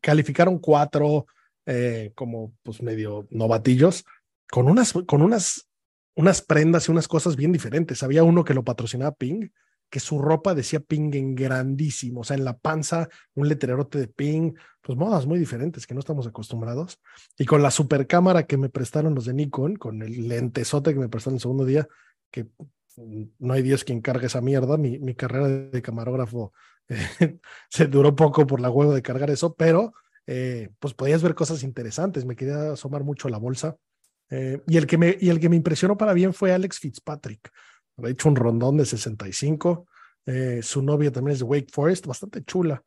calificaron cuatro eh, como pues medio novatillos, con unas, con unas, unas prendas y unas cosas bien diferentes. Había uno que lo patrocinaba Ping, que su ropa decía Ping en grandísimo, o sea, en la panza un letrerote de Ping, pues modas muy diferentes que no estamos acostumbrados. Y con la super cámara que me prestaron los de Nikon, con el lentesote que me prestaron el segundo día, que no hay Dios quien cargue esa mierda, mi, mi carrera de camarógrafo se duró poco por la huevo de cargar eso, pero eh, pues podías ver cosas interesantes. Me quería asomar mucho la bolsa. Eh, y, el que me, y el que me impresionó para bien fue Alex Fitzpatrick. Ha hecho un rondón de 65. Eh, su novia también es de Wake Forest, bastante chula.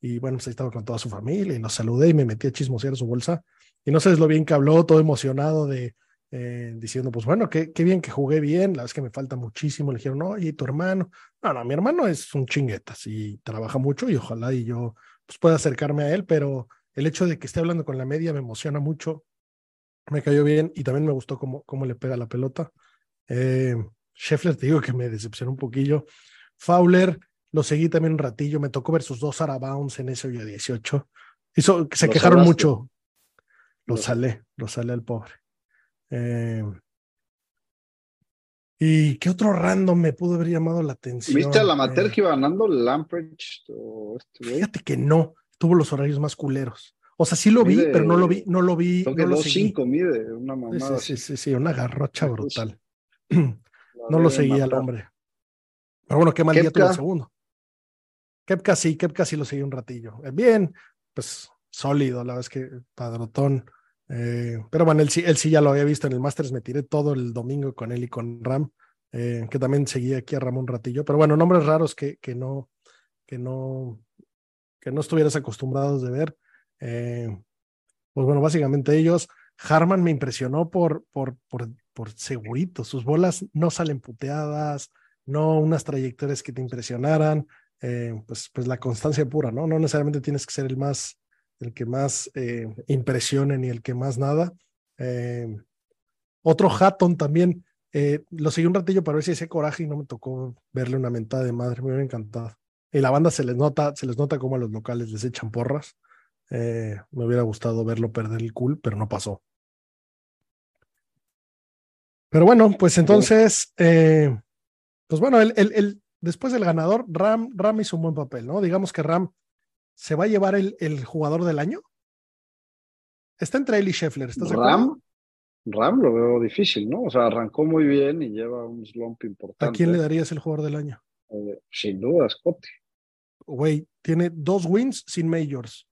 Y bueno, pues ahí estaba con toda su familia y nos saludé y me metí a chismosear su bolsa. Y no sabes lo bien que habló, todo emocionado de, eh, diciendo, pues bueno, qué, qué, bien que jugué bien, la es que me falta muchísimo. Le dijeron, no, y tu hermano. No, no, mi hermano es un chinguetas y trabaja mucho y ojalá y yo pues, pueda acercarme a él, pero el hecho de que esté hablando con la media me emociona mucho. Me cayó bien y también me gustó cómo, cómo le pega la pelota. Eh, Scheffler, te digo que me decepcionó un poquillo. Fowler, lo seguí también un ratillo. Me tocó ver sus dos Arabounds en ese hoyo 18. Hizo, se quejaron mucho. Lo salé, lo salé al pobre. Eh, ¿Y qué otro random me pudo haber llamado la atención? ¿Viste a la amateur eh, que iba ganando Lampridge? Fíjate que no, tuvo los horarios más culeros. O sea, sí lo vi, pero no lo vi, no lo vi. Creo que no 2.5 mide, una mamada. Sí, sí, sí, una garrocha brutal. no lo seguía el hombre. Pero bueno, qué mal día tuvo el segundo. Kepka sí, Kepka sí lo seguí un ratillo. Eh, bien, pues sólido, la verdad es que padrotón. Eh, pero bueno, él sí, él sí ya lo había visto en el Masters, me tiré todo el domingo con él y con Ram, eh, que también seguía aquí a Ramón ratillo. Pero bueno, nombres raros que, que no, que no, que no estuvieras acostumbrados de ver. pues bueno, básicamente ellos. Harman me impresionó por, por, por, por segurito. Sus bolas no salen puteadas, no unas trayectorias que te impresionaran. Eh, pues, pues la constancia pura, ¿no? No necesariamente tienes que ser el más, el que más eh, impresione ni el que más nada. Eh, otro Hatton también, lo seguí un ratillo para ver si ese coraje y no me tocó verle una mentada de madre, me hubiera encantado. Y la banda se les nota, se les nota como a los locales les echan porras. me hubiera gustado verlo perder el cool, pero no pasó. Pero bueno, pues entonces, pues bueno, el, el, después del ganador, Ram, Ram hizo un buen papel, ¿no? Digamos que Ram se va a llevar el, el jugador del año. Está entre él y Scheffler. ¿estás Ram, Ram lo veo difícil, ¿no? O sea, arrancó muy bien y lleva un slump importante. ¿A quién le darías el jugador del año? Eh, sin duda, Scotty. Güey, tiene dos wins sin majors.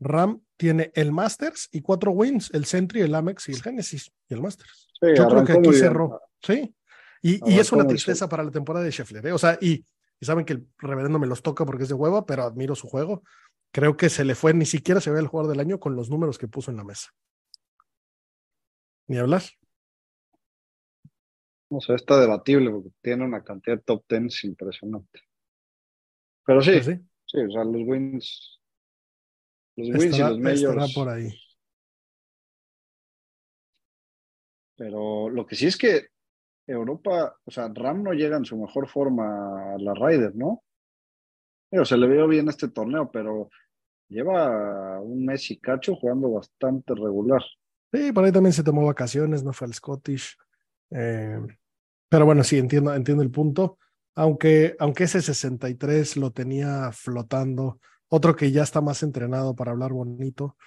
Ram tiene el Masters y cuatro wins, el Sentry, el Amex y el Genesis y el Masters. Yo creo que aquí cerró. Sí, y, y es una tristeza para la temporada de Scheffler, ¿eh? O sea, y, y, saben que el reverendo me los toca porque es de hueva, pero admiro su juego. Creo que se le fue, ni siquiera se ve el jugador del año con los números que puso en la mesa. Ni hablar. O sea, está debatible porque tiene una cantidad de top tens impresionante. Pero sí, pues sí, sí, o sea, los wins, los wins y los majors. por ahí. Pero lo que sí es que Europa, o sea, Ram no llega en su mejor forma a la Ryder, ¿no? Pero se le vio bien este torneo, pero lleva un mes y cacho jugando bastante regular. Sí, por ahí también se tomó vacaciones, no fue al Scottish. Eh, pero bueno, sí, entiendo, entiendo el punto. Aunque, aunque ese 63 lo tenía flotando, otro que ya está más entrenado para hablar bonito,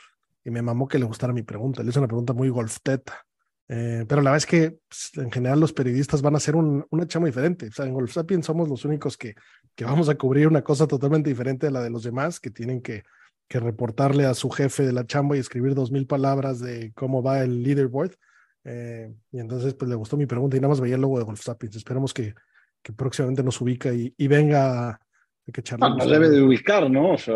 y me mamó que le gustara mi pregunta. Le hice una pregunta muy golf teta. Eh, pero la verdad es que pues, en general los periodistas van a hacer un, una chama diferente. En Golf Sapiens somos los únicos que, que vamos a cubrir una cosa totalmente diferente a la de los demás, que tienen que, que reportarle a su jefe de la chamba y escribir dos mil palabras de cómo va el leaderboard. Eh, y entonces, pues le gustó mi pregunta y nada más veía el logo de Golf Sapiens. Esperemos que, que próximamente nos ubica y, y venga a, que charlar. nos debe de ubicar, ¿no? O sea,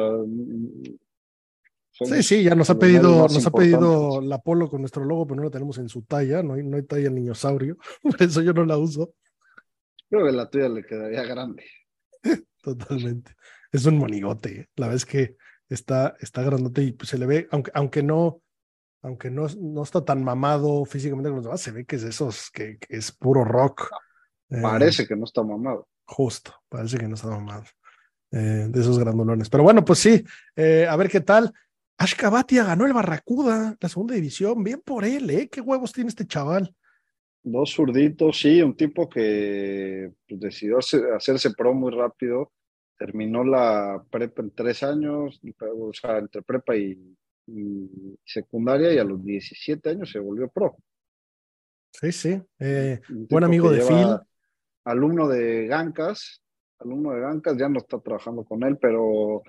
Sí, sí, ya nos ha pedido, nos ha pedido la polo con nuestro logo, pero no la tenemos en su talla, no hay, no hay talla niñosaurio, por eso yo no la uso. Creo que la tuya le quedaría grande. Totalmente. Es un monigote, ¿eh? la es que está, está grandote y pues se le ve, aunque, aunque no, aunque no, no está tan mamado físicamente como los demás, se ve que es esos, que, es puro rock. Eh, parece que no está mamado. Justo, parece que no está mamado. Eh, de esos grandulones. Pero bueno, pues sí, a ver qué tal. Ashkabatia ganó el Barracuda, la segunda división. Bien por él, ¿eh? ¿Qué huevos tiene este chaval? Dos zurditos, sí, un tipo que pues, decidió hacerse pro muy rápido. Terminó la prepa en tres años, o sea, entre prepa y, secundaria, y a los 17 años se volvió pro. Sí, sí. Eh, buen amigo de Phil. Alumno de Gancas, alumno de Gancas, ya no está trabajando con él, pero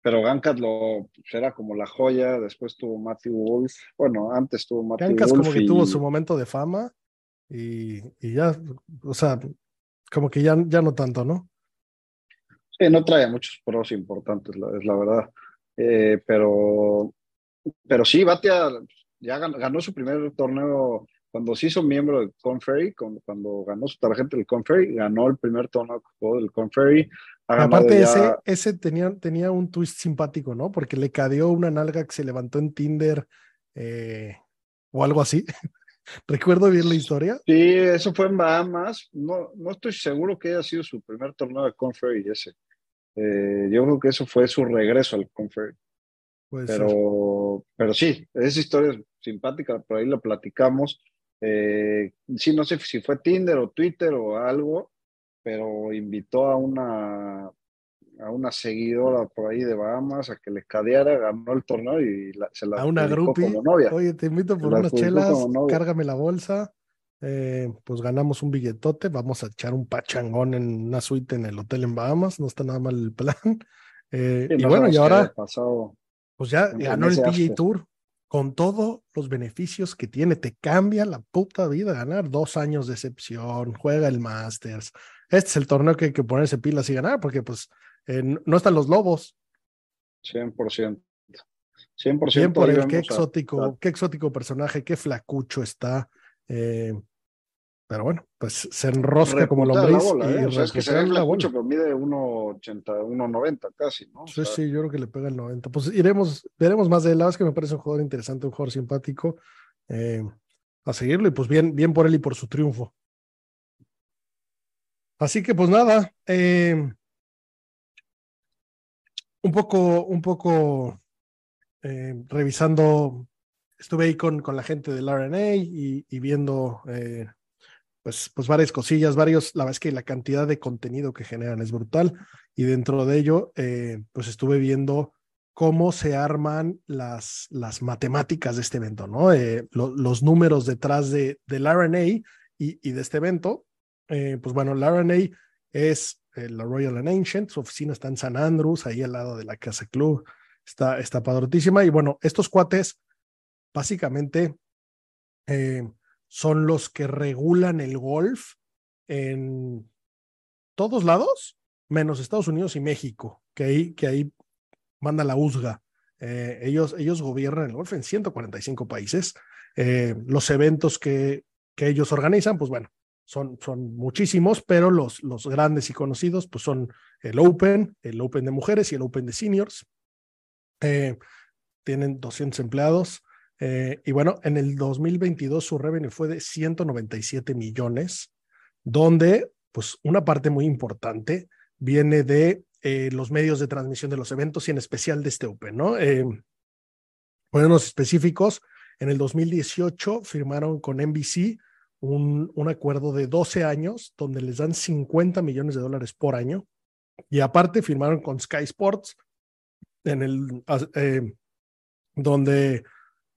pero Gankat lo pues, era como la joya, después tuvo Matthew Wolf, bueno, antes tuvo Matthew Wolf. como que tuvo su momento de fama y, y, ya, o sea, como que ya, ya no tanto, ¿no? Sí, no trae muchos pros importantes, es la verdad. Eh, pero, pero sí, Batia ya ganó, su primer torneo cuando se hizo miembro del Conferry, cuando, cuando ganó su tarjeta del Conferry, ganó el primer torneo del Conferry, Aparte, ese, ese tenía, tenía un twist simpático, ¿no? Porque le cadeó una nalga que se levantó en Tinder eh, o algo así. ¿Recuerdo bien la historia? Sí, eso fue en Bahamas. No, no estoy seguro que haya sido su primer torneo de Conferry ese. Eh, yo creo que eso fue su regreso al Conferry. Pero, pero sí, esa historia es simpática, por ahí lo platicamos. Eh, sí, no sé si fue Tinder o Twitter o algo, pero invitó a una, a una seguidora por ahí de Bahamas a que le cadeara, ganó el torneo y se la A una groupie. Oye, te invito por unas chelas, cárgame la bolsa. Eh, pues ganamos un billetote, vamos a echar un pachangón en una suite en el hotel en Bahamas, no está nada mal el plan. Eh, y bueno, y ahora, pues ya ganó el PGA Tour con todos los beneficios que tiene, te cambia la puta vida ganar dos años de excepción, juega el Masters. Este es el torneo que hay que ponerse pilas y ganar, porque pues eh, no están los lobos. 100%. 100%. Bien por el, qué exótico, qué exótico personaje, qué flacucho está. Eh, pero bueno, pues se enrosca como lombriz. Bola, ¿eh? es que se ve mucho, pero mide 1,80, 1,90 casi, ¿no? Sí, sí, yo creo que le pega el 90. Pues iremos, veremos más de lado, es que me parece un jugador interesante, un jugador simpático. Eh, a seguirlo y pues bien, bien por él y por su triunfo. Así que pues nada, eh, un poco, un poco eh, revisando, estuve ahí con, con la gente del RNA y, y viendo eh, pues, pues varias cosillas, varios, la verdad es que la cantidad de contenido que generan es brutal y dentro de ello, eh, pues estuve viendo cómo se arman las, las matemáticas de este evento, ¿no? Eh, los números detrás de, del RNA y, y de este evento. Eh, pues bueno, el RNA es la Royal and Ancient, su oficina está en San Andrews, ahí al lado de la Casa Club, está, está padrotísima. Y bueno, estos cuates básicamente son los que regulan el golf en todos lados, menos Estados Unidos y México, que ahí, que ahí manda la USGA. Eh, ellos, ellos gobiernan el golf en 145 países. Eh, los eventos que, que ellos organizan, pues bueno, son, son muchísimos, pero los, los grandes y conocidos pues son el Open, el Open de mujeres y el Open de seniors. Eh, tienen 200 empleados. Eh, y bueno, en el 2022 su revenue fue de 197 millones, donde pues una parte muy importante viene de eh, los medios de transmisión de los eventos y en especial de este Open, ¿no? Eh, específicos, en el 2018 firmaron con NBC un, un acuerdo de 12 años donde les dan 50 millones de dólares por año y aparte firmaron con Sky Sports en el eh, donde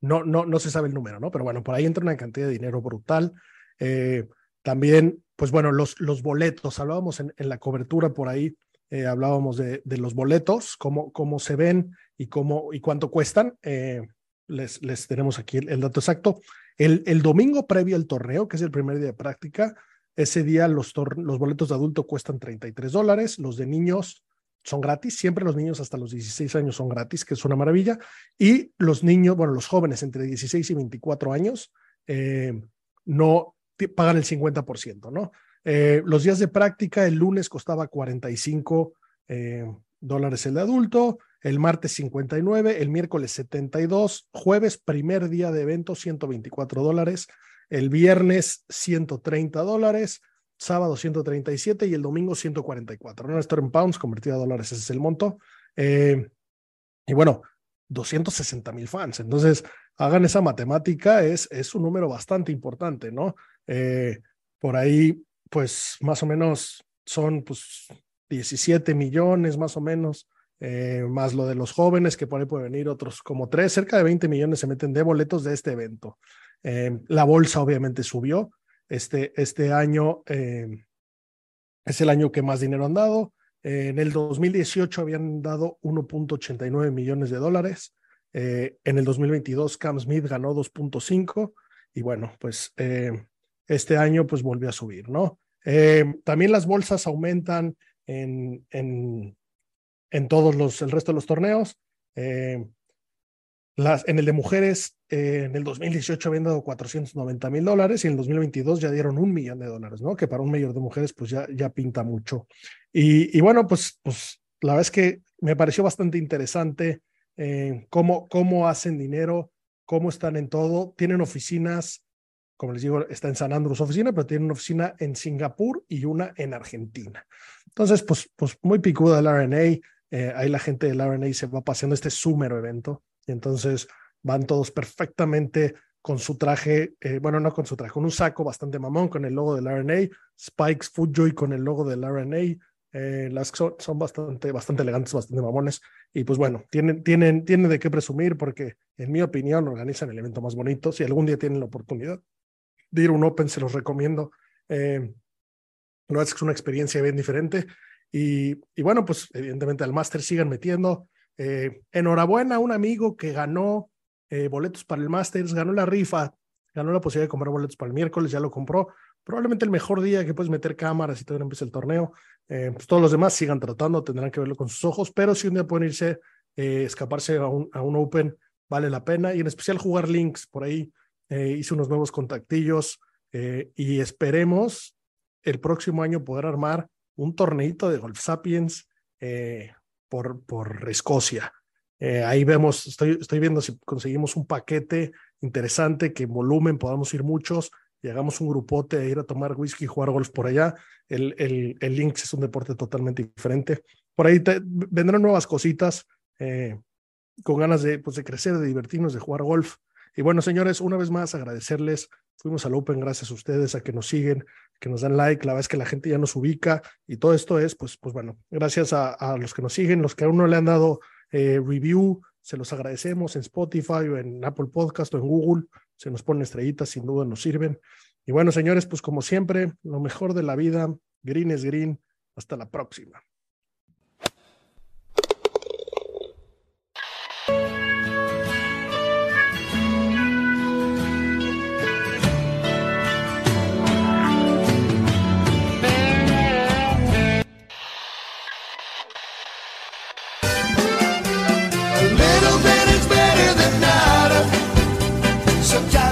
no, no, no se sabe el número, ¿no? Pero bueno, por ahí entra una cantidad de dinero brutal. Eh, también, pues bueno, los, los boletos, hablábamos en, en la cobertura por ahí, eh, hablábamos de, de, los boletos, cómo, cómo se ven y, cómo, y cuánto cuestan. Eh, les, les tenemos aquí el, dato exacto. El, el, domingo previo al torneo, que es el primer día de práctica, ese día los, los boletos de adulto cuestan 33 dólares, los de niños son gratis, siempre los niños hasta los 16 años son gratis, que es una maravilla, y los niños, bueno, los jóvenes entre 16 y 24 años eh, no pagan el 50%, ¿no? Eh, los días de práctica, el lunes costaba 45 eh, dólares el adulto, el martes 59, el miércoles 72, jueves primer día de evento 124 dólares, el viernes 130 dólares, sábado 137 y el domingo 144. ¿no? Esto en pounds, convertido a dólares, ese es el monto. Eh, y bueno, 260 mil fans. Entonces, hagan esa matemática, es, es un número bastante importante, ¿no? Eh, por ahí, pues más o menos son pues 17 millones más o menos, eh, más lo de los jóvenes, que por ahí pueden venir otros como tres, cerca de 20 millones se meten de boletos de este evento. La bolsa obviamente subió, este, este año eh, es el año que más dinero han dado. En el 2018 habían dado 1.89 millones de dólares. Eh, en el 2022 Cam Smith ganó 2.5 y bueno, pues eh, este año pues volvió a subir, ¿no? También las bolsas aumentan en, en, en todos los, el resto de los torneos. En el de mujeres, eh, en el 2018 habían dado 490 mil dólares y en el 2022 ya dieron un millón de dólares, ¿no? Que para un mayor de mujeres pues ya, ya pinta mucho. Y, bueno, pues, pues la verdad es que me pareció bastante interesante eh, cómo, cómo hacen dinero, cómo están en todo. Tienen oficinas, como les digo, está en San Andrés oficina, pero tienen una oficina en Singapur y una en Argentina. Entonces, pues, pues muy picuda el RNA. Eh, ahí la gente del RNA se va paseando este súmero evento y entonces van todos perfectamente con su traje, eh, bueno, no con su traje, con un saco bastante mamón, con el logo del RNA, Spikes Footjoy con el logo del RNA, Eh, las son, son, bastante, bastante elegantes, bastante mamones. Y pues bueno, tienen, tienen, tienen de qué presumir porque, en mi opinión, organizan el evento más bonito. Si algún día tienen la oportunidad de ir a un Open, se los recomiendo. Eh, no es que es una experiencia bien diferente. Y, y bueno, pues evidentemente al Master sigan metiendo. Eh, enhorabuena a un amigo que ganó eh, boletos para el Masters, ganó la rifa, ganó la posibilidad de comprar boletos para el miércoles, ya lo compró. Probablemente el mejor día que puedes meter cámaras y todavía empieza el torneo. Eh, pues todos los demás sigan tratando, tendrán que verlo con sus ojos, pero si un día pueden irse, eh, escaparse a un, Open, vale la pena. Y en especial jugar links por ahí. Eh, hice unos nuevos contactillos y esperemos el próximo año poder armar un torneito de Golf Sapiens por, por Escocia. Eh, ahí vemos, estoy, estoy viendo si conseguimos un paquete interesante que en volumen podamos ir muchos y hagamos un grupote a ir a tomar whisky y jugar golf por allá. El, el, el Lynx es un deporte totalmente diferente. Por ahí vendrán nuevas cositas eh, con ganas de, pues, de crecer, de divertirnos, de jugar golf. Y bueno, señores, una vez más agradecerles. Fuimos al Open gracias a ustedes, a que nos siguen, que nos dan like. La verdad es que la gente ya nos ubica y todo esto es, pues, pues bueno, gracias a, los que nos siguen, los que aún no le han dado eh, review, se los agradecemos en Spotify o en Apple Podcast o en Google. Se nos ponen estrellitas, sin duda nos sirven. Y bueno, señores, pues como siempre, lo mejor de la vida, green es green. Hasta la próxima. A little